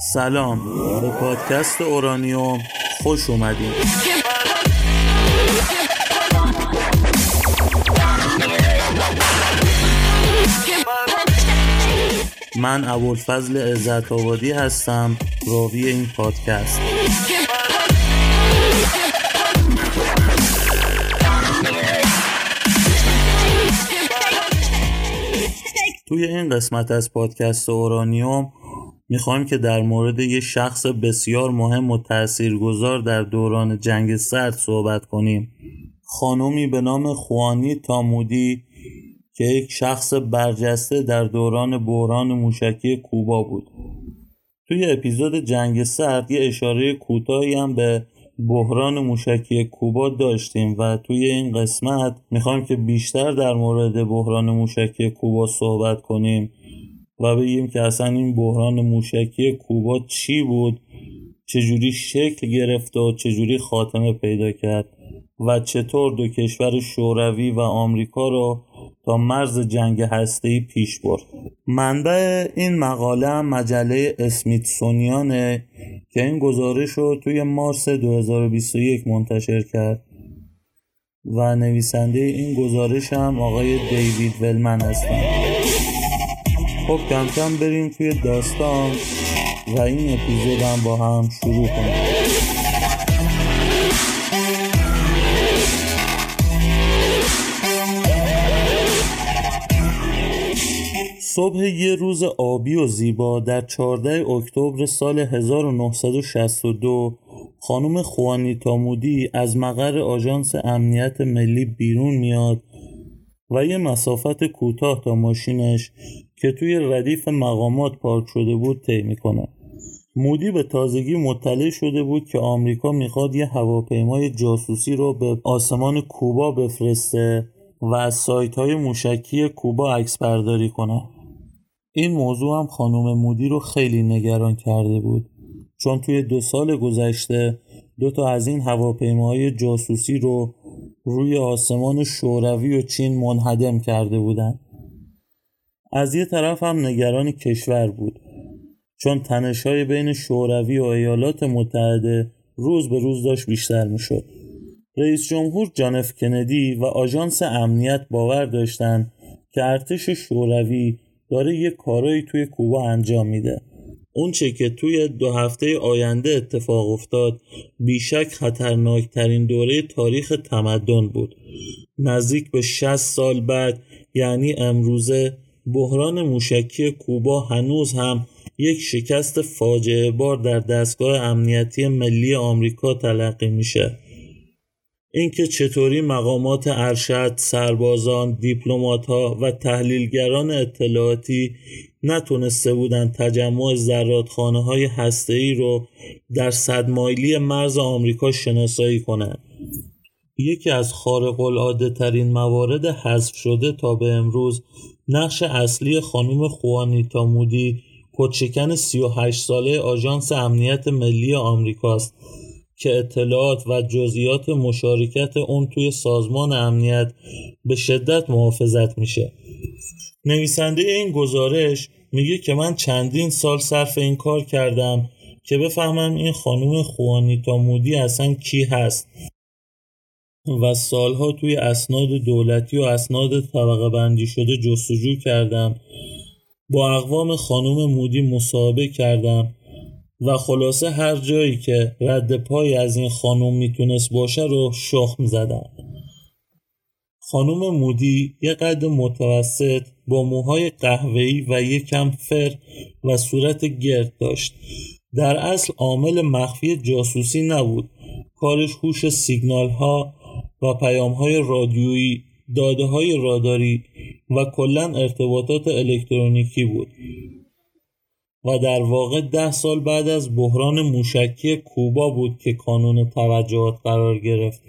سلام. به پادکست اورانیوم خوش اومدید من ابوالفضل عزت آبادی هستم راوی این پادکست. توی این قسمت از پادکست اورانیوم می‌خوایم که در مورد یه شخص بسیار مهم و تاثیرگذار در دوران جنگ سرد صحبت کنیم. خانومی به نام خوانی تامودی که یک شخص برجسته در دوران بحران موشکی کوبا بود. توی اپیزود جنگ سرد یه اشاره کوتاهی هم به بحران موشکی کوبا داشتیم و توی این قسمت می‌خوایم که بیشتر در مورد بحران موشکی کوبا صحبت کنیم. و بگیم که اصلا این بحران موشکی کوبا چی بود؟ چجوری شکل گرفت و چجوری خاتمه پیدا کرد؟ و چطور دو کشور شوروی و آمریکا رو تا مرز جنگ هسته‌ای پیش برد؟ منبع این مقاله مجله اسمیتسونیانه که این گزارش رو توی مارس 2021 منتشر کرد. و نویسنده این گزارش هم آقای دیوید ولمن هستن. خب کم کم بریم توی داستان و این اپیزود هم با هم شروع کنیم. صبح یه روز آبی و زیبا در 14 اکتبر سال 1962 خانم خوانی تامودی از مقر آژانس امنیت ملی بیرون میاد و یه مسافت کوتاه تا ماشینش که توی ردیف مقامات پارک شده بود طی می‌کنه. مودی به تازگی مطلع شده بود که آمریکا می‌خواد یه هواپیمای جاسوسی رو به آسمان کوبا بفرسته و از سایت های موشکی کوبا عکس برداری کنه. این موضوع هم خانم مودی رو خیلی نگران کرده بود. چون توی دو سال گذشته دو تا از این هواپیماهای جاسوسی رو روی آسمان شوروی و چین منهدم کرده بودند. از یه طرف هم نگران کشور بود. چون تنشهای بین شوروی و ایالات متحده روز به روز داشت بیشتر می‌شد. رئیس جمهور جانف کندی و آژانس امنیت باور داشتند که ارتش شوروی داره یه کارایی توی کوبا انجام میده. اون چه که توی دو هفته آینده اتفاق افتاد بیشک خطرناکترین دوره تاریخ تمدن بود. نزدیک به 60 سال بعد یعنی امروزه بحران موشکی کوبا هنوز هم یک شکست فاجعه بار در دستگاه امنیتی ملی آمریکا تلقی میشه اینکه چطوری مقامات ارشد، سربازان، ها و تحلیلگران اطلاعاتی نتونسته بودند تجمع زرادخانه های هسته‌ای رو در صد مایلی مرز آمریکا شناسایی کنند. یکی از خارق العاده ترین موارد حذف شده تا به امروز نقش اصلی خانم خوانیتا مودی کچکن 38 ساله آژانس امنیت ملی آمریکاست که اطلاعات و جزئیات مشارکت اون توی سازمان امنیت به شدت محافظت میشه. نویسنده این گزارش میگه که من چندین سال صرف این کار کردم که بفهمم این خانم خوانیتا مودی اصلا کی هست. و سالها توی اسناد دولتی و اسناد طبقه بندی شده جستجو کردم. با اقوام خانم مودی مصاحبه کردم و خلاصه هر جایی که رد پای از این خانم می‌تونست باشه رو شخم زدن خانم مودی یه قد متوسط با موهای قهوه‌ای و یک کم فر و صورت گرد داشت. در اصل عامل مخفی جاسوسی نبود. کارش هوش سیگنال ها و پیام های رادیویی داده های راداری و کلا ارتباطات الکترونیکی بود. و در واقع ده سال بعد از بحران موشکی کوبا بود که کانون توجهات قرار گرفت.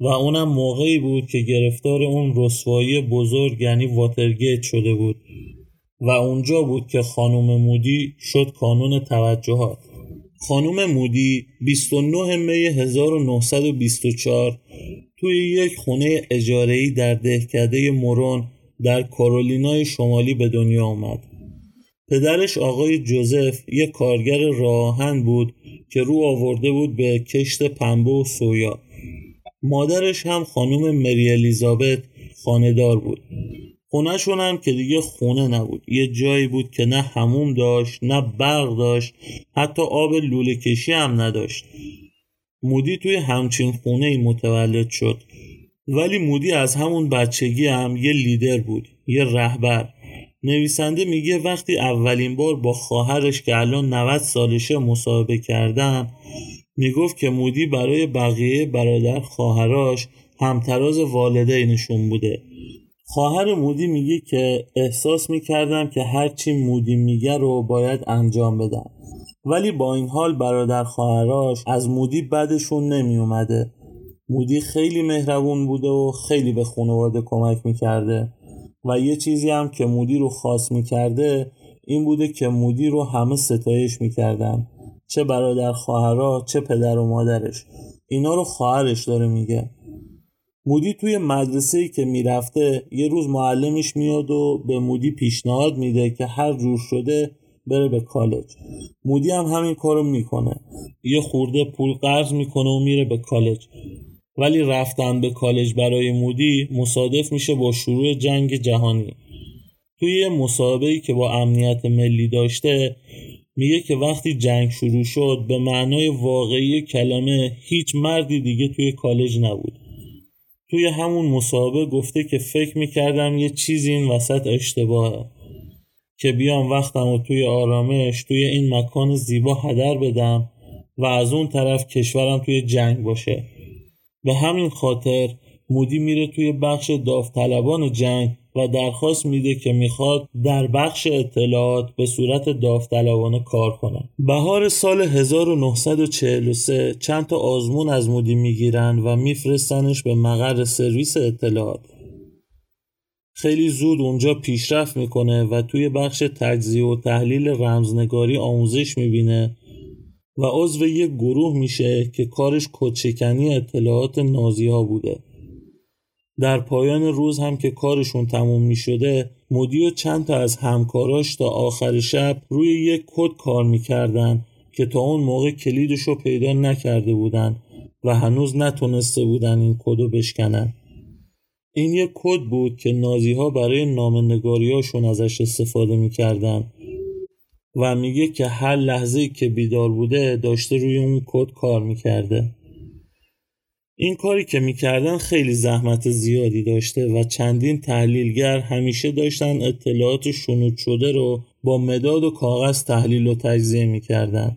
و اونم موقعی بود که گرفتار اون رسوایی بزرگ یعنی واترگیت شده بود. و اونجا بود که خانم مودی شد کانون توجهات. خانم مودی 29 می 1924 توی یک خونه اجاره‌ای در دهکده مورون در کارولینای شمالی به دنیا آمد. پدرش آقای جوزف یک کارگر راهن بود که رو آورده بود به کشت پنبه و سویا. مادرش هم خانم مری الیزابت خاندار بود. خونهشون هم که دیگه خونه نبود. یه جایی بود که نه هموم داشت نه برق داشت حتی آب لوله کشی هم نداشت. مودی توی همچین خونه ای متولد شد. ولی مودی از همون بچگی هم یه لیدر بود یه رهبر. نویسنده میگه وقتی اولین بار با خواهرش که الان 90 سالشه مصاحبه کردم می‌گفت که مودی برای بقیه برادر خواهراش همتراز والدینشون بوده. خواهر مودی میگه که احساس می‌کردم که هرچی مودی میگه رو باید انجام بدم. ولی با این حال برادر خواهراش از مودی بدشون نمیومده مودی خیلی مهربون بوده و خیلی به خانواده کمک می‌کرده. و یه چیزی هم که مودی رو خاص می‌کرده این بوده که مودی رو همه ستایش می‌کردن. چه برادر خواهرا چه پدر و مادرش. اینا رو خواهرش داره میگه. مودی توی مدرسه ای که می‌رفته یه روز معلمش میاد و به مودی پیشنهاد میده که هر جور شده بره به کالج. مودی هم همین کارو می‌کنه. یه خورده پول قرض می‌کنه و میره به کالج. ولی رفتن به کالج برای مودی مصادف میشه با شروع جنگ جهانی. توی یه مسابقه که با امنیت ملی داشته میگه که وقتی جنگ شروع شد به معنای واقعی کلمه هیچ مردی دیگه توی کالج نبود. توی همون مسابقه گفته که فکر می‌کردم یه چیزی این وسط اشتباهه. که بیام وقتم و توی آرامش توی این مکان زیبا هدر بدم و از اون طرف کشورم توی جنگ باشه به همین خاطر مودی میره توی بخش داوطلبان جنگ و درخواست میده که می‌خواد در بخش اطلاعات به صورت داوطلبانه کار کنه. بهار سال 1943 چند تا آزمون از مودی می‌گیرن و میفرستنش به مقر سرویس اطلاعات. خیلی زود اونجا پیشرفت می‌کنه و توی بخش تجزیه و تحلیل رمزنگاری آموزش می‌بینه و عضو یک گروه میشه که کارش کدشکنی اطلاعات نازی ها بوده. در پایان روز هم که کارشون تموم می شده مودی و چند تا از همکاراش تا آخر شب روی یک کد کار می‌کردن که تا اون موقع کلیدش رو پیدا نکرده بودن و هنوز نتونسته بودن این کد رو بشکنن. این یک کد بود که نازی ها برای نامنگاریاشون ازش استفاده می‌کردن. و میگه که هر لحظه که بیدار بوده داشته روی اون کد کار می‌کرده. این کاری که می‌کردن خیلی زحمت زیادی داشته و چندین تحلیلگر همیشه داشتن اطلاعات شنود شده رو با مداد و کاغذ تحلیل و تجزیه می‌کردن.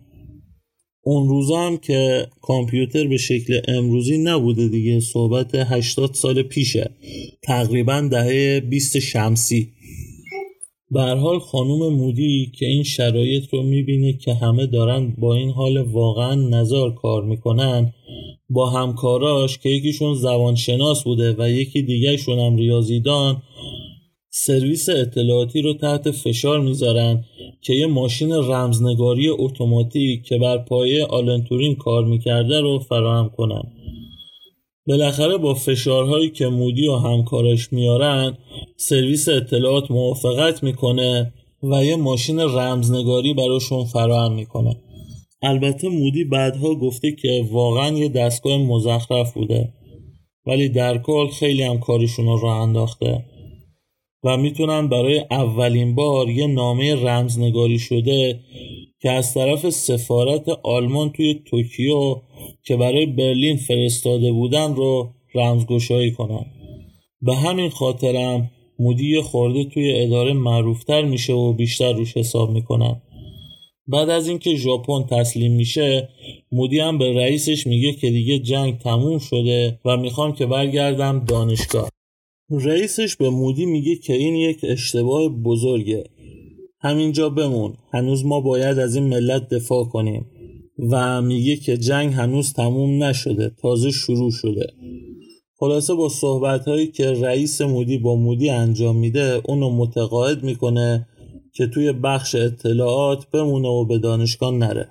اون روزا هم که کامپیوتر به شکل امروزی نبوده دیگه صحبت 80 سال پیشه. تقریبا دهه 20 شمسی. به حال خانوم مودی که این شرایط رو می‌بینه که همه دارن با این حال واقعا نظار کار می‌کنن با همکاراش که یکیشون زبانشناس بوده و یکی دیگهشون هم ریاضیدان سرویس اطلاعاتی رو تحت فشار می‌ذارن. که یه ماشین رمزنگاری اتوماتیک که بر پایه آلنتورین کار می‌کرده رو فراهم کنن. بالاخره با فشارهایی که مودی و همکارش میارن سرویس اطلاعات موافقت می‌کنه و یه ماشین رمزنگاری براشون فراهم می‌کنه. البته مودی بعدها گفته که واقعا یه دستگاه مزخرف بوده ولی در کل خیلی هم کارشون رو انداخته. و می‌تونن برای اولین بار یه نامه رمزنگاری شده که از طرف سفارت آلمان توی توکیو که برای برلین فرستاده بودن رو رمزگشایی کنن به همین خاطرم مودی خورده توی اداره معروفتر میشه و بیشتر روش حساب می‌کنن بعد از اینکه ژاپن تسلیم میشه مودی هم به رئیسش میگه که دیگه جنگ تموم شده و می‌خوام که برگردم دانشگاه. رئیسش به مودی میگه که این یک اشتباه بزرگه. همینجا بمون. هنوز ما باید از این ملت دفاع کنیم. و میگه که جنگ هنوز تموم نشده. تازه شروع شده. خلاصه با صحبت هایی که رئیس مودی با مودی انجام میده اونو متقاعد می‌کنه که توی بخش اطلاعات بمونه و به دانشگاه نره.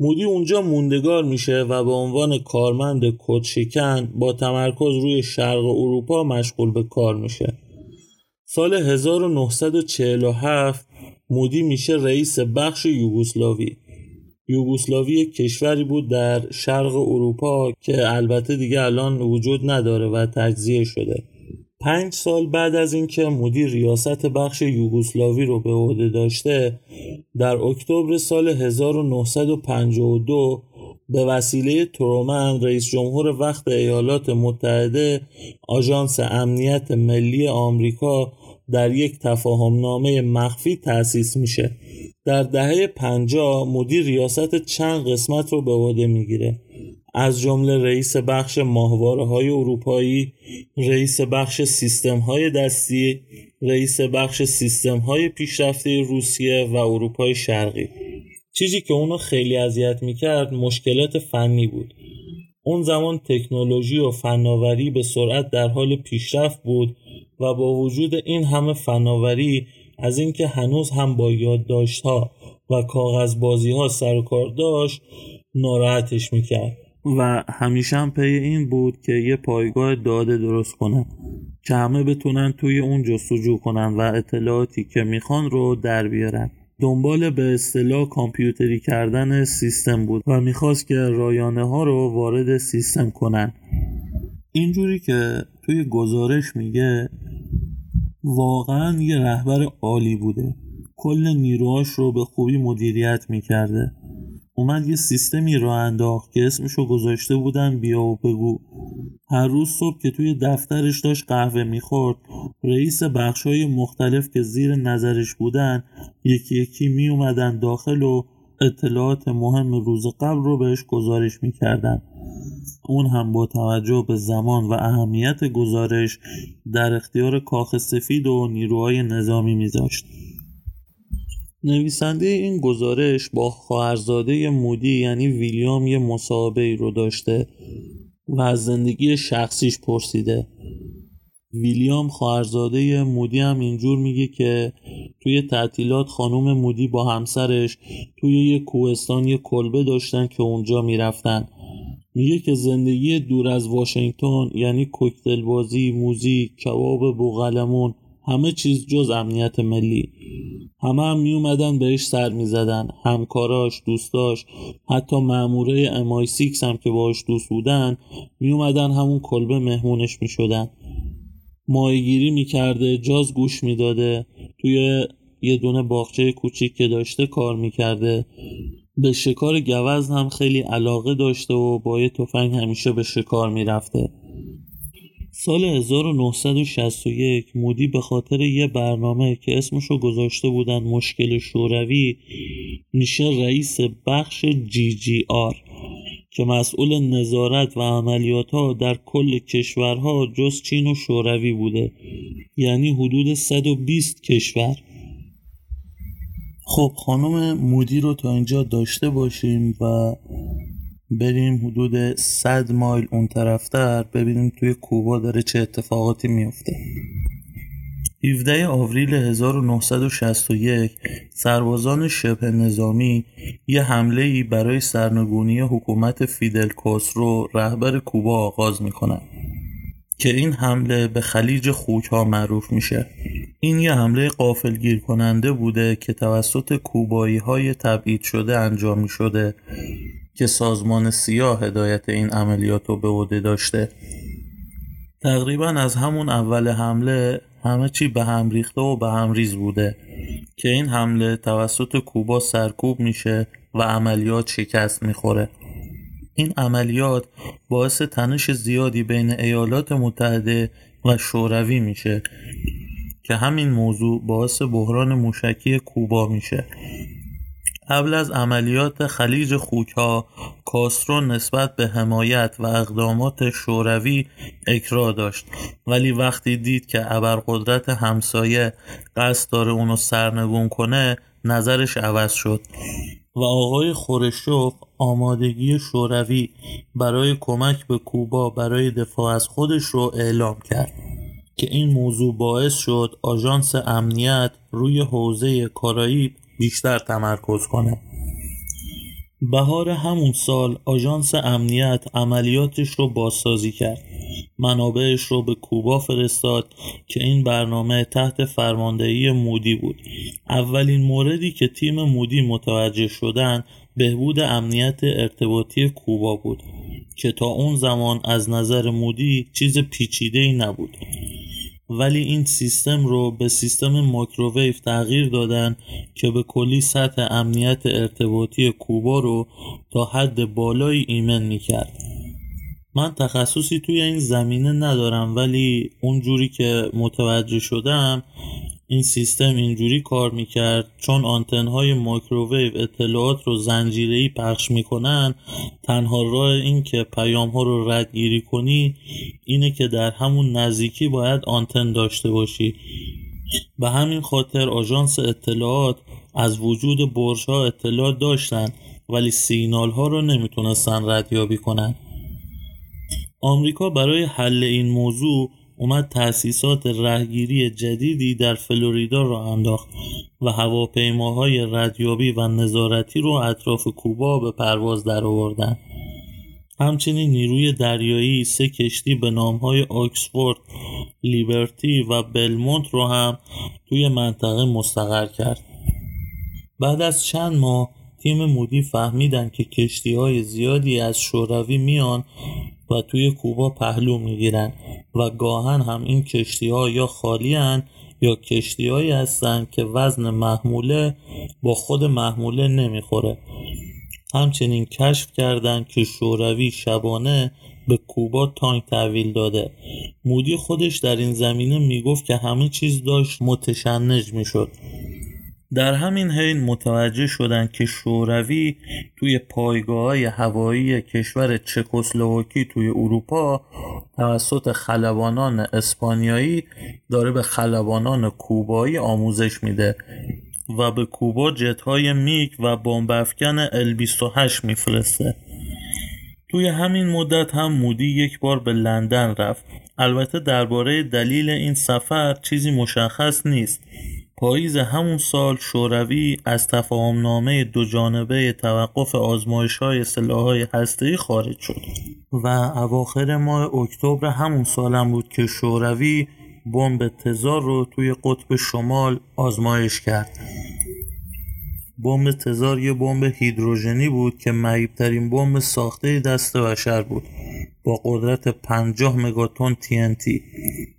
مودی اونجا موندگار میشه و به عنوان کارمند کدشکن با تمرکز روی شرق اروپا مشغول به کار میشه. سال 1947 مودی میشه رئیس بخش یوگوسلاوی. یوگوسلاوی کشوری بود در شرق اروپا که البته دیگه الان وجود نداره و تجزیه شده. پنج سال بعد از اینکه مدیر ریاست بخش یوگوسلاوی رو به عهده داشته در اکتبر سال 1952 به وسیله ترومن رئیس جمهور وقت ایالات متحده آژانس امنیت ملی آمریکا در یک تفاهمنامه مخفی تأسیس میشه. در دهه 50 مدیر ریاست چند قسمت رو به عهده می‌گیره. از جمله رئیس بخش ماهواره های اروپایی رئیس بخش سیستم های دستی رئیس بخش سیستم های پیشرفته روسیه و اروپای شرقی. چیزی که اونو خیلی اذیت می‌کرد مشکلات فنی بود. اون زمان تکنولوژی و فناوری به سرعت در حال پیشرفت بود و با وجود این همه فناوری از اینکه هنوز هم با ها و کاغذ بازی ها سر و کار داشت ناراحتش می‌کرد. و همیشه هم پی این بود که یه پایگاه داده درست کنن که همه بتونن توی اون جستجو کنن و اطلاعاتی که می‌خوان رو در بیارن. دنبال به اصطلاح کامپیوتری کردن سیستم بود و می‌خواست که رایانه ها رو وارد سیستم کنن. اینجوری که توی گزارش میگه واقعا یه رهبر عالی بوده. کل نیروهاش رو به خوبی مدیریت می‌کرده. اومد یه سیستمی را انداخت که اسمشو گذاشته بودن بیا و بگو. هر روز صبح که توی دفترش داشت قهوه می‌خورد رئیس بخشای مختلف که زیر نظرش بودن یکی یکی می اومدن داخل و اطلاعات مهم روز قبل رو بهش گزارش می‌کردن. اون هم با توجه به زمان و اهمیت گزارش در اختیار کاخ سفید و نیروهای نظامی میذاشت. نویسنده این گزارش با خواهرزاده مودی یعنی ویلیام یه مصاحبه ای رو داشته و از زندگی شخصیش پرسیده. ویلیام خواهرزاده مودی هم اینجور میگه که توی تعطیلات خانوم مودی با همسرش توی یه کوهستان یه کلبه داشتن که اونجا می‌رفتن. میگه که زندگی دور از واشنگتن یعنی کوکتل بازی، موزیک، کباب بوقلمون همه چیز جز امنیت ملی. همه هم می اومدن بهش سر می زدن همکاراش دوستاش حتی MI6 هم که باش دوست بودن می اومدن همون کلبه مهمونش می شدن ماهیگیری می کرده جاز گوش می داده توی یه دونه باغچه کوچیک که داشته کار می کرده به شکار گوزن هم خیلی علاقه داشته و با یه تفنگ همیشه به شکار می رفته سال 1961 مودی به خاطر یه برنامه که اسمشو گذاشته بودن مشکل شوروی میشه رئیس بخش جی جی آر که مسئول نظارت و عملیات ها در کل کشورها جز چین و شوروی بوده. یعنی حدود 120 کشور. خب خانم مودی رو تا اینجا داشته باشیم و بریم حدود 100 مایل اون طرفتر ببینیم توی کوبا داره چه اتفاقاتی میفته. 17 آوریل 1961 سربازان شبه نظامی یه حمله ای برای سرنگونی حکومت فیدل کاسترو رهبر کوبا آغاز می‌کنن که این حمله به خلیج خوک ها معروف میشه. این یه حمله قافلگیر کننده بوده که توسط کوبایی های تبعید شده انجام شده که سازمان سیاه هدایت این عملیات رو به عهده داشته. تقریبا از همون اول حمله همه چی به هم ریخته و به هم ریز بوده که این حمله توسط کوبا سرکوب میشه و عملیات شکست می‌خوره. این عملیات باعث تنش زیادی بین ایالات متحده و شوروی میشه که همین موضوع باعث بحران موشکی کوبا میشه. قبل از عملیات خلیج خوکها کاسترو نسبت به حمایت و اقدامات شوروی اکرا داشت. ولی وقتی دید که ابرقدرت همسایه قصد داره اونو سرنگون کنه نظرش عوض شد. و آقای خورشوف آمادگی شوروی برای کمک به کوبا برای دفاع از خودش رو اعلام کرد. که این موضوع باعث شد آژانس امنیت روی حوزه کارائیب بیشتر تمرکز کنه. بهار همون سال آژانس امنیت عملیاتش رو بازسازی کرد. منابعش رو به کوبا فرستاد که این برنامه تحت فرماندهی مودی بود. اولین موردی که تیم مودی متوجه شدن بهبود امنیت ارتباطی کوبا بود که تا اون زمان از نظر مودی چیز پیچیده ای نبود. ولی این سیستم رو به سیستم مایکروویو تغییر دادن که به کلی سطح امنیت ارتباطی کوبا رو تا حد بالایی ایمن می‌کرد. من تخصصی توی این زمینه ندارم ولی اونجوری که متوجه شدم این سیستم اینجوری کار می‌کرد چون آنتنهای مایکروویو اطلاعات رو زنجیره‌ای پخش می‌کنن تنها راه این که پیام ها رو ردگیری کنی اینه که در همون نزدیکی باید آنتن داشته باشی. به همین خاطر آژانس اطلاعات از وجود برج ها اطلاع داشتن ولی سیگنال ها رو نمی‌تونستن ردیابی کنن. آمریکا برای حل این موضوع اومد تأسیسات رهگیری جدیدی در فلوریدا را انداخت و هواپیماهای ردیابی و نظارتی رو اطراف کوبا به پرواز درآوردند. همچنین نیروی دریایی سه کشتی به نامهای آکسفورد، لیبرتی و بلمونت رو هم توی منطقه مستقر کرد. بعد از چند ماه تیم مودی فهمیدن که کشتی های زیادی از شوروی میان و توی کوبا پهلو می‌گیرن و گاهن هم این کشتی ها یا خالی هن یا کشتی هایی هستن که وزن محموله با خود محموله نمی‌خوره. همچنین کشف کردن که شوروی شبانه به کوبا تانک تحویل داده. مودی خودش در این زمینه می‌گفت که همه چیز داشت متشنج می‌شد. در همین حین متوجه شدند که شوروی توی پایگاه های هوایی کشور چکسلواکی توی اروپا توسط خلبانان اسپانیایی داره به خلبانان کوبایی آموزش میده و به کوبا جت های میک و بمب افکن ال 28 میفرسته. توی همین مدت هم مودی یک بار به لندن رفت. البته درباره دلیل این سفر چیزی مشخص نیست. پاییز همون سال شوروی از تفاهمنامه دو جانبه توقف آزمایش های های هسته‌ای خارج شد. و اواخر ماه اکتبر همون سالم بود که شوروی بمب تزار رو توی قطب شمال آزمایش کرد. بمب تزار یه بمب هیدروژنی بود که معیبترین بمب ساخته دست بشر بود. با قدرت 50 مگاتن TNT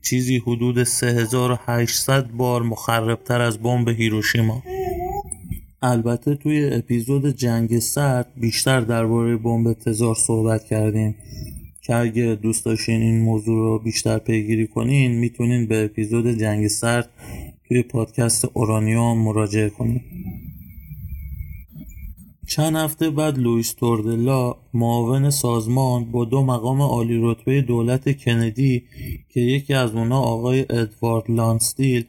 چیزی حدود 3800 بار مخربتر از بمب هیروشیما. البته توی اپیزود جنگ سرد بیشتر درباره بمب تزار صحبت کردیم. که اگه دوست داشتین این موضوع رو بیشتر پیگیری کنین می‌تونین به اپیزود جنگ سرد توی پادکست اورانیوم مراجعه کنین. چند هفته بعد لوئیس توردلا معاون سازمان با دو مقام عالی رتبه دولت کندی که یکی از اونا آقای ادوارد لانستیل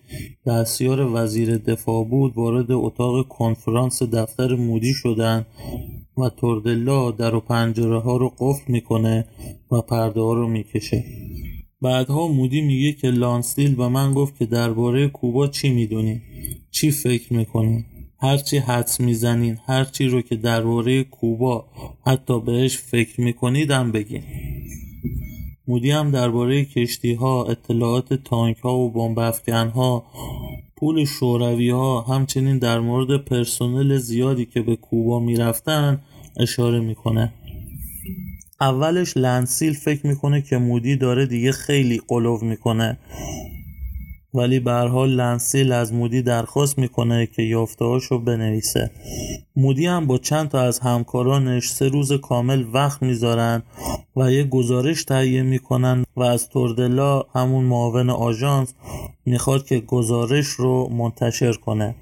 دستیار وزیر دفاع بود وارد اتاق کنفرانس دفتر مودی شدن و توردلا در و پنجره ها رو قفل می‌کنه و پرده ها رو می‌کشه. بعدها مودی میگه که لانستیل به من گفت که درباره کوبا چی می‌دونی؟ چی فکر می‌کنی؟ هرچی حدس می‌زنین هرچی رو که درباره کوبا حتی بهش فکر میکنیدم بگین. مودی هم درباره کشتی ها اطلاعات تانک ها و بمب ها پول شوروی ها همچنین در مورد پرسنل زیادی که به کوبا می‌رفتن اشاره می‌کنه. اولش لنسیل فکر می‌کنه که مودی داره دیگه خیلی قلوب می‌کنه. ولی به حال لنسیل از مودی درخواست می‌کنه که یافتهاشو بنویسه. مودی هم با چند تا از همکارانش سه روز کامل وقت می‌ذارن. و یه گزارش تهیه می‌کنن و از توردلا همون معاون آژانس می‌خواد که گزارش رو منتشر کنه.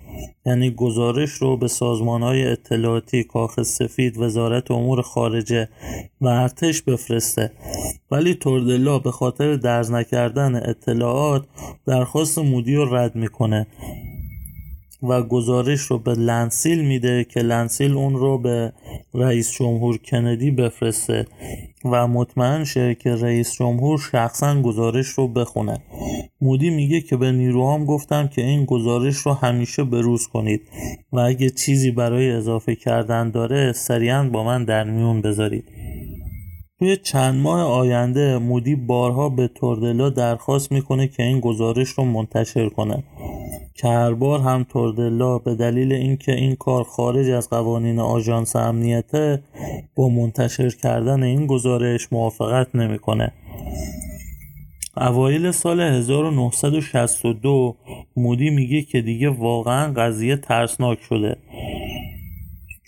یعنی گزارش رو به سازمان های اطلاعاتی کاخ سفید وزارت امور خارجه و ارتش بفرسته. ولی توردلا به خاطر درز نکردن اطلاعات درخواست مودی رو رد می‌کنه. و گزارش رو به لنسیل میده که لنسیل اون رو به رئیس جمهور کندی بفرسته و مطمئن شه که رئیس جمهور شخصا گزارش رو بخونه. مودی میگه که به نیروهام گفتم که این گزارش رو همیشه بروز کنید و اگه چیزی برای اضافه کردن داره سریعا با من در میون بذارید. توی چند ماه آینده مودی بارها به توردلا درخواست می‌کنه که این گزارش رو منتشر کنه که هر بار هم توردلا به دلیل اینکه این کار خارج از قوانین آژانس امنیته با منتشر کردن این گزارش موافقت نمی‌کنه. اوایل سال 1962 مودی میگه که دیگه واقعا قضیه ترسناک شده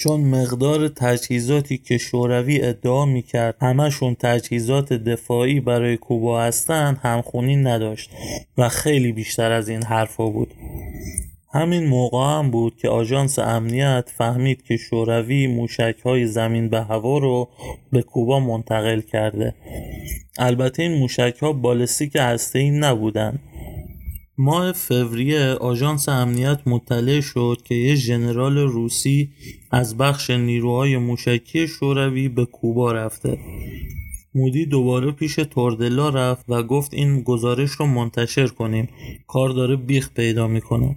چون مقدار تجهیزاتی که شوروی ادعا می‌کرد همشون تجهیزات دفاعی برای کوبا هستن همخونی نداشت و خیلی بیشتر از این حرفا بود. همین موقع هم بود که آژانس امنیت فهمید که شوروی موشک های زمین به هوا رو به کوبا منتقل کرده. البته این موشک ها بالستیک هسته ای نبودن. ماه فوریه آژانس امنیت مطلع شد که یه ژنرال روسی از بخش نیروهای موشکی شوروی به کوبا رفته. مودی دوباره پیش توردلا رفت و گفت این گزارش رو منتشر کنیم. کار داره بیخ پیدا می‌کنه.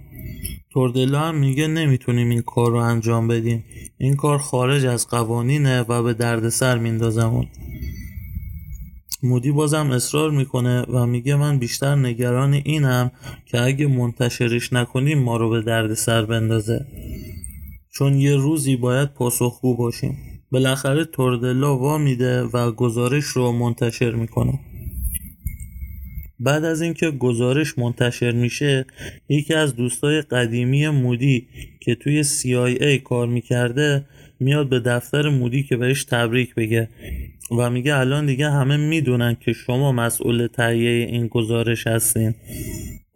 توردلا هم میگه نمی‌تونیم این کار رو انجام بدیم. این کار خارج از قوانینه و به دردسر میندازمون مودی بازم اصرار می‌کنه و میگه من بیشتر نگران اینم که اگه منتشرش نکنیم ما رو به درد سر بندازه. چون یه روزی باید پاسخگو باشیم. بالاخره توردلا وا میده و گزارش رو منتشر می‌کنه. بعد از اینکه گزارش منتشر میشه یکی از دوستای قدیمی مودی که توی CIA کار می‌کرده میاد به دفتر مودی که بهش تبریک بگه. و میگه الان دیگه همه می‌دونن که شما مسئول تهیه این گزارش هستین.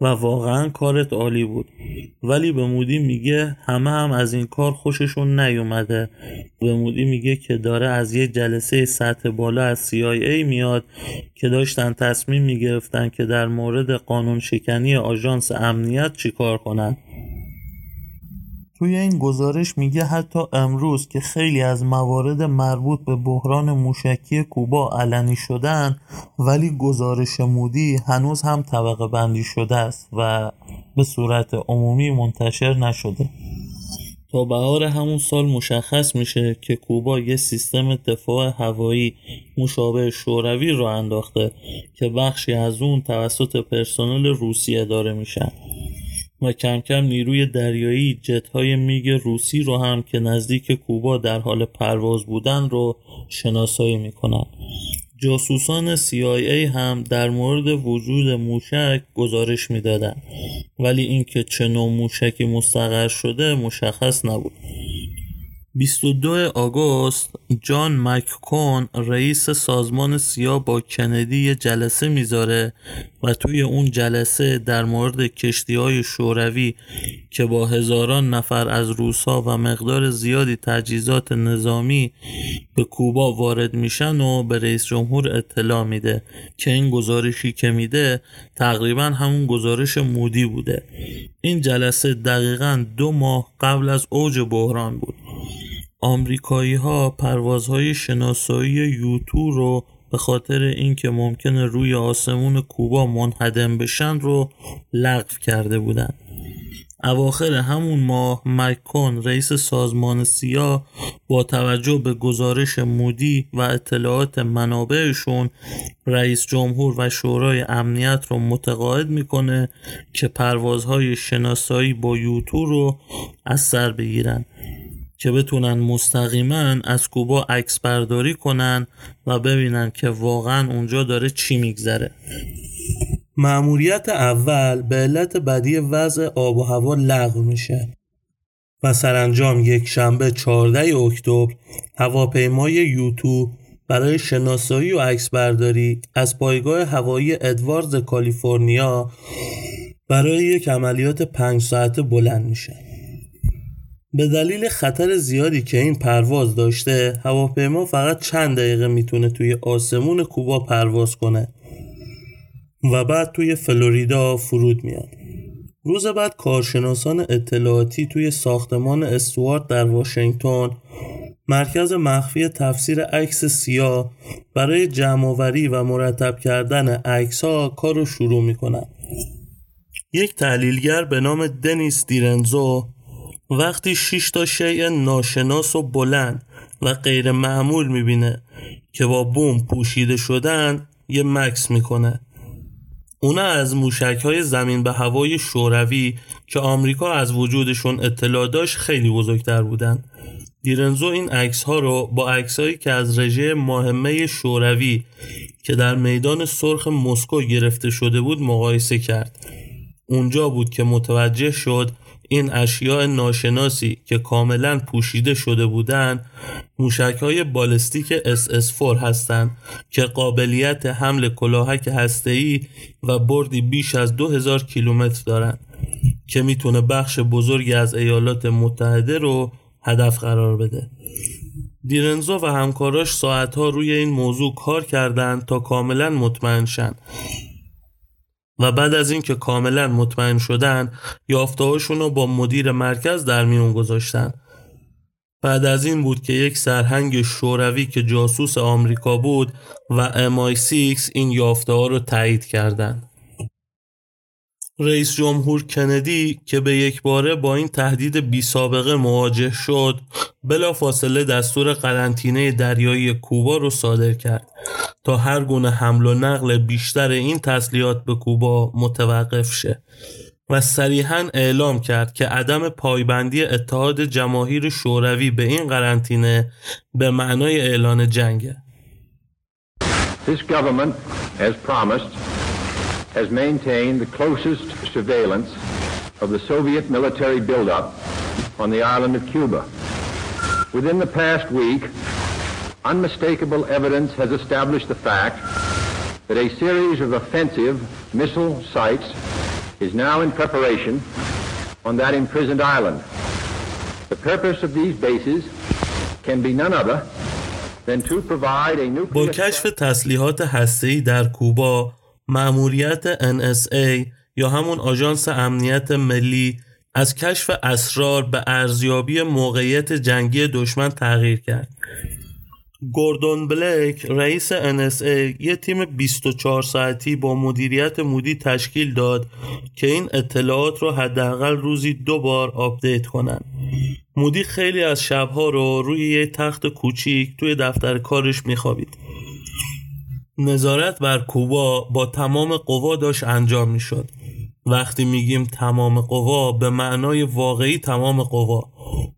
و واقعا کارت عالی بود. ولی به مودی میگه همه هم از این کار خوششون نیومده. به مودی میگه که داره از یه جلسه سطح بالا از CIA میاد که داشتن تصمیم می‌گرفتن که در مورد قانون شکنی آژانس امنیت چیکار کنن. توی این گزارش میگه حتی امروز که خیلی از موارد مربوط به بحران موشکی کوبا علنی شدن ولی گزارش مودی هنوز هم طبقه بندی شده است و به صورت عمومی منتشر نشده. تا بهار همون سال مشخص میشه که کوبا یه سیستم دفاع هوایی مشابه شوروی رو انداخته که بخشی از اون توسط پرسنل روسیه داره میشن و کم کم نیروی دریایی جت های میگ روسی رو هم که نزدیک کوبا در حال پرواز بودن رو شناسایی می‌کنن جاسوسان CIA هم در مورد وجود موشک گزارش می‌دادند. ولی اینکه چه نوع موشکی مستقر شده مشخص نبود. 22 آگوست جان مککون رئیس سازمان سیا با کندی جلسه می‌ذاره و توی اون جلسه در مورد کشتی های شوروی که با هزاران نفر از روسا و مقدار زیادی تجهیزات نظامی به کوبا وارد میشن و به رئیس جمهور اطلاع میده که این گزارشی که میده تقریبا همون گزارش مودی بوده. این جلسه دقیقا دو ماه قبل از اوج بحران بود. آمریکایی ها پروازهای شناسایی یوتو رو به خاطر اینکه ممکنه روی آسمون کوبا منهدم بشن رو لغو کرده بودند. اواخر همون ماه مککون رئیس سازمان سیا با توجه به گزارش مودی و اطلاعات منابعشون رئیس جمهور و شورای امنیت رو متقاعد می‌کنه که پروازهای شناسایی با یوتو رو از سر بگیرن که بتونن مستقیما از کوبا عکس برداری کنن و ببینن که واقعا اونجا داره چی میگذره. معموریت اول به علت بدی وضع آب و هوا لغو میشه و سرانجام یک شنبه 14 اکتبر هواپیمای یوتو برای شناسایی و عکس برداری از پایگاه هوایی ادواردز کالیفرنیا برای یک عملیات پنج ساعته بلند میشه. به دلیل خطر زیادی که این پرواز داشته هواپیما فقط چند دقیقه می‌تونه توی آسمون کوبا پرواز کنه و بعد توی فلوریدا فرود میاد. روز بعد کارشناسان اطلاعاتی توی ساختمان استوارت در واشنگتن مرکز مخفی تفسیر عکس سیاه برای جمعآوری و مرتب کردن عکس ها کار رو شروع می‌کنن. یک تحلیلگر به نام دنیس دیرنزو وقتی 6 تا شیء ناشناس و بلند و غیر معمول می‌بینه که با بوم پوشیده شدن یه مکس می‌کنه. اونا از موشک های زمین به هوای شوروی که آمریکا از وجودشون اطلاع داشت خیلی بزرگتر بودن. دیرنزو این عکس ها رو با عکس هایی که از رژه مهمه شوروی که در میدان سرخ مسکو گرفته شده بود مقایسه کرد. اونجا بود که متوجه شد این اشیاء ناشناسی که کاملا پوشیده شده بودند موشک های بالستیک SS-4 هستند که قابلیت حمل کلاهک هسته‌ای و بردی بیش از 2000 کیلومتر دارند که می‌تونه بخش بزرگی از ایالات متحده رو هدف قرار بده. دیرنزو و همکاراش ساعتها روی این موضوع کار کردند تا کاملا مطمئن شن. و بعد از اینکه کاملا مطمئن شدن یافتهاشون رو با مدیر مرکز در میون گذاشتن بعد از این بود که یک سرهنگ شوروی که جاسوس آمریکا بود و MI6 این یافته ها رو تایید کردند. رئیس جمهور کندی که به یک باره با این تهدید بی سابقه مواجه شد بلا فاصله دستور قرنطینه دریایی کوبا رو صادر کرد تا هر گونه حمل و نقل بیشتر این تسلیحات به کوبا متوقف شه و صریحا اعلام کرد که عدم پایبندی اتحاد جماهیر شوروی به این قرنطینه به معنای اعلان جنگه. This government has promised has maintained the closest surveillance of the Soviet military buildup on the island of Cuba. Within the past week, unmistakable evidence has established the fact that a series of offensive missile sites is now in preparation on that imprisoned island. The purpose of these bases can be none other than to provide a nuclear... با کشف تسلیحات هسته‌ای در کوبا مأموریت NSA یا همون آژانس امنیت ملی از کشف اسرار به ارزیابی موقعیت جنگی دشمن تغییر کرد. گوردون بلک رئیس NSA یه تیم 24 ساعتی با مدیریت مودی تشکیل داد که این اطلاعات رو حداقل روزی دو بار update کنن. مودی خیلی از شبها رو روی یه تخت کوچیک توی دفتر کارش میخوابید. نظارت بر کوبا با تمام قوا داشت انجام می شد. وقتی میگیم تمام قوا به معنای واقعی تمام قوا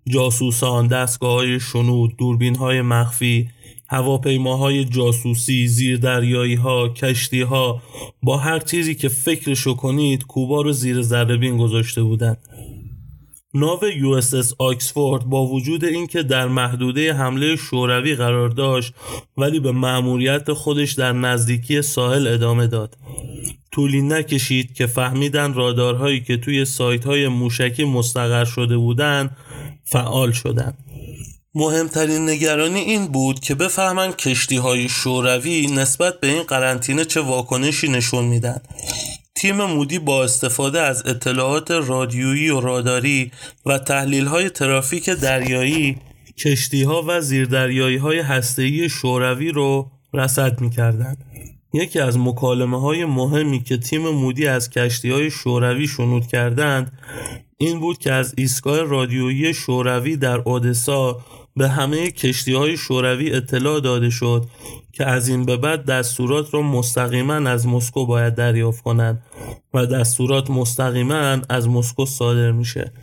جاسوسان، دستگاه های شنود، دوربین های مخفی، هواپیماهای جاسوسی، زیردریایی ها، کشتی ها با هر چیزی که فکرشو کنید کوبا رو زیر ذره گذاشته بودند. ناو یو اس آکسفورد با وجود اینکه در محدوده حمله شوروی قرار داشت ولی به مأموریت خودش در نزدیکی ساحل ادامه داد. طولی نکشید که فهمیدن رادارهایی که توی سایت های موشکی مستقر شده بودن فعال شدند. مهمترین نگرانی این بود که بفهمن کشتی های شوروی نسبت به این قرنطینه چه واکنشی نشون میدن تیم مودی با استفاده از اطلاعات رادیویی و راداری و تحلیل های ترافیک دریایی کشتی ها و زیردریایی های هستهی شوروی رو رصد می کردن. یکی از مکالمه های مهمی که تیم مودی از کشتی های شوروی شنود کردند این بود که از ایستگاه رادیویی شوروی در اودسا به همه کشتی های شوروی اطلاع داده شد که از این به بعد دستورات را مستقیما از مسکو باید دریافت کنند و دستورات مستقیما از مسکو صادر میشه.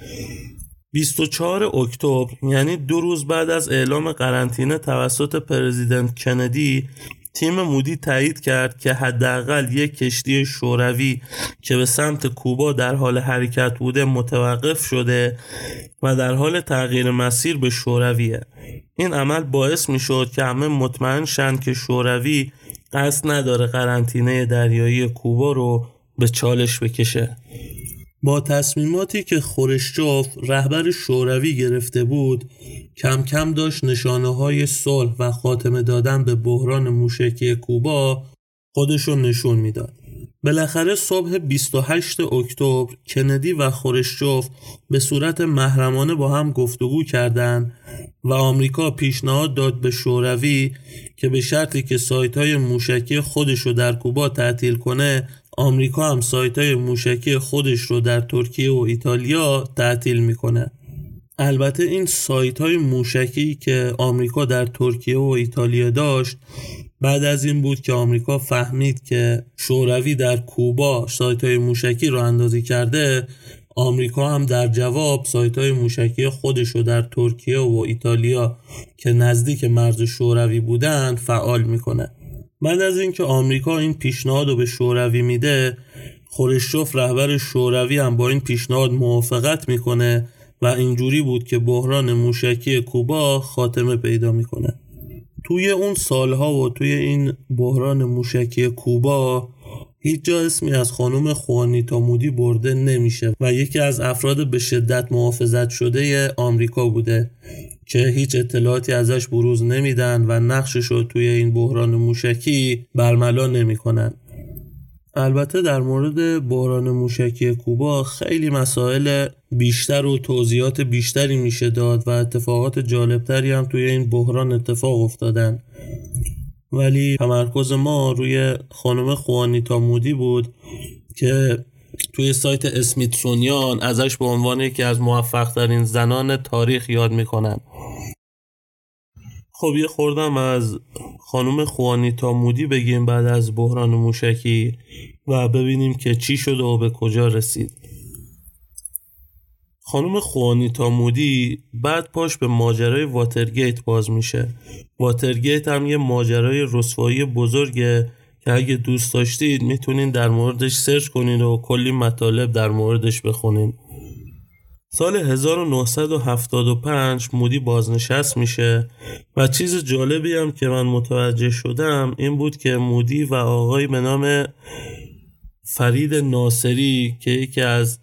24 اکتبر یعنی دو روز بعد از اعلام قرنطینه توسط پرزیدنت کندی تیم مودی تایید کرد که حداقل یک کشتی شوروی که به سمت کوبا در حال حرکت بوده متوقف شده و در حال تغییر مسیر به شورویه. این عمل باعث می شد که همه مطمئن شند که شوروی قصد نداره قرنطینه دریایی کوبا رو به چالش بکشه. با تصمیماتی که خورشچوف رهبر شوروی گرفته بود کم کم داشت نشانه های صلح و خاتمه دادن به بحران موشکی کوبا خودشو نشون می‌داد. بالاخره صبح 28 اکتبر کندی و خورشچوف به صورت محرمانه با هم گفتگو کردند و آمریکا پیشنهاد داد به شوروی که به شرطی که سایت های موشکی خودش رو در کوبا تعطیل کنه آمریکا هم سایت های موشکی خودش رو در ترکیه و ایتالیا تعطیل می‌کنه. البته این سایت های موشکی که آمریکا در ترکیه و ایتالیا داشت بعد از این بود که آمریکا فهمید که شوروی در کوبا سایت های موشکی رو اندازی کرده آمریکا هم در جواب سایت های موشکی خودش رو در ترکیه و ایتالیا که نزدیک مرز شوروی بودند فعال می‌کنه. بعد از اینکه آمریکا این پیشنهاد رو به شوروی میده خورشچوف رهبر شوروی هم با این پیشنهاد موافقت می‌کنه و اینجوری بود که بحران موشکی کوبا خاتمه پیدا می‌کنه. توی اون سالها و توی این بحران موشکی کوبا هیچ جا اسمی از خانم خوانیتا مودی برده نمیشه و یکی از افراد به شدت محافظت شده آمریکا بوده که هیچ اطلاعاتی ازش بروز نمیدن و نقشش رو توی این بحران موشکی برملا نمی‌کنن. البته در مورد بحران موشکی کوبا خیلی مسائل بیشتر و توضیحات بیشتری میشه داد و اتفاقات جالبتری هم توی این بحران اتفاق افتادن. ولی تمرکز ما روی خانم خوانیتا مودی بود که توی سایت اسمیتسونیان ازش به عنوان یکی از موفق ترین زنان تاریخ یاد می‌کنن. خب یه خوردم از خانم خوانیتا مودی بگیم بعد از بحران موشکی و ببینیم که چی شده و به کجا رسید. خانم خوانیتا مودی بعد پاش به ماجرای واترگیت باز میشه. واترگیت هم یه ماجرای رسوایی بزرگه که اگه دوست داشتید می‌تونین در موردش سرچ کنین و کلی مطالب در موردش بخونین. سال 1975 مودی بازنشست میشه و چیز جالبی هم که من متوجه شدم این بود که مودی و آقای به نام فرید ناصری که یکی از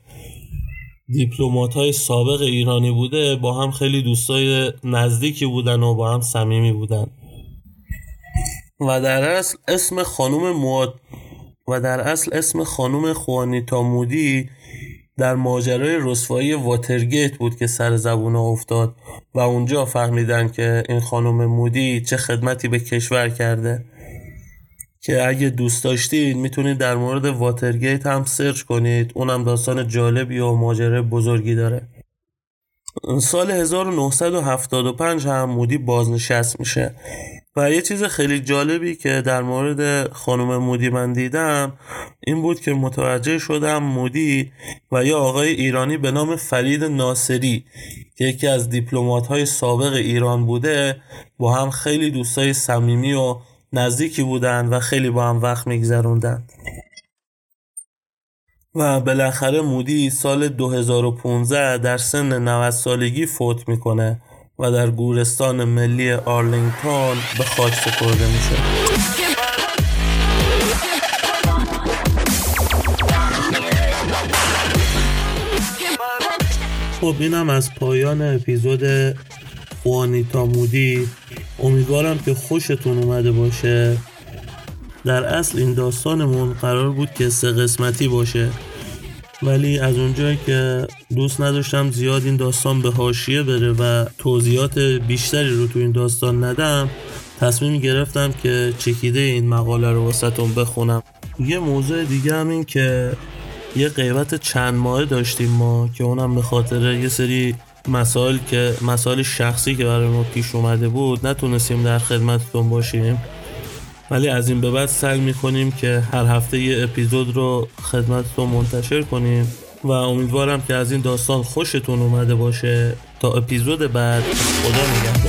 دیپلومات های سابق ایرانی بوده با هم خیلی دوستای نزدیکی بودن و با هم صمیمی بودن. و در اصل اسم خانوم مواد و در اصل اسم خانوم خوانیتا مودی در ماجرای رسوایی واترگیت بود که سر زبون افتاد و اونجا فهمیدن که این خانم مودی چه خدمتی به کشور کرده. که اگه دوست داشتید می‌تونید در مورد واترگیت هم سرچ کنید. اونم داستان جالبی و ماجرای بزرگی داره. سال 1975 هم مودی بازنشست میشه. و یه چیز خیلی جالبی که در مورد خانم مودی من دیدم این بود که متوجه شدم مودی و یه آقای ایرانی به نام فرید ناصری که یکی از دیپلمات های سابق ایران بوده با هم خیلی دوستای صمیمی و نزدیکی بودن و خیلی با هم وقت میگذروندن. و بالاخره مودی سال 2015 در سن 90 سالگی فوت می‌کنه. و در گورستان ملی آرلینگتون به خاک سپرده میشه خب اینم از پایان اپیزود خوانیتا مودی. امیدوارم که خوشتون اومده باشه. در اصل این داستانمون قرار بود که سه قسمتی باشه. ولی از اونجایی که دوست نداشتم زیاد این داستان به هاشیه بره و توضیحات بیشتری رو تو این داستان ندم تصمیم گرفتم که چکیده این مقاله رو واسهتون بخونم. یه موضوع دیگه هم این که یه غیبت چند ماه داشتیم ما که اونم به خاطر یه سری مسائل که مسائل شخصی که برای ما پیش اومده بود نتونستیم در خدمتتون باشیم. ولی از این به بعد سعی می‌کنیم که هر هفته یه اپیزود رو خدمتتون منتشر کنیم و امیدوارم که از این داستان خوشتون اومده باشه. تا اپیزود بعد خدا نگهدار.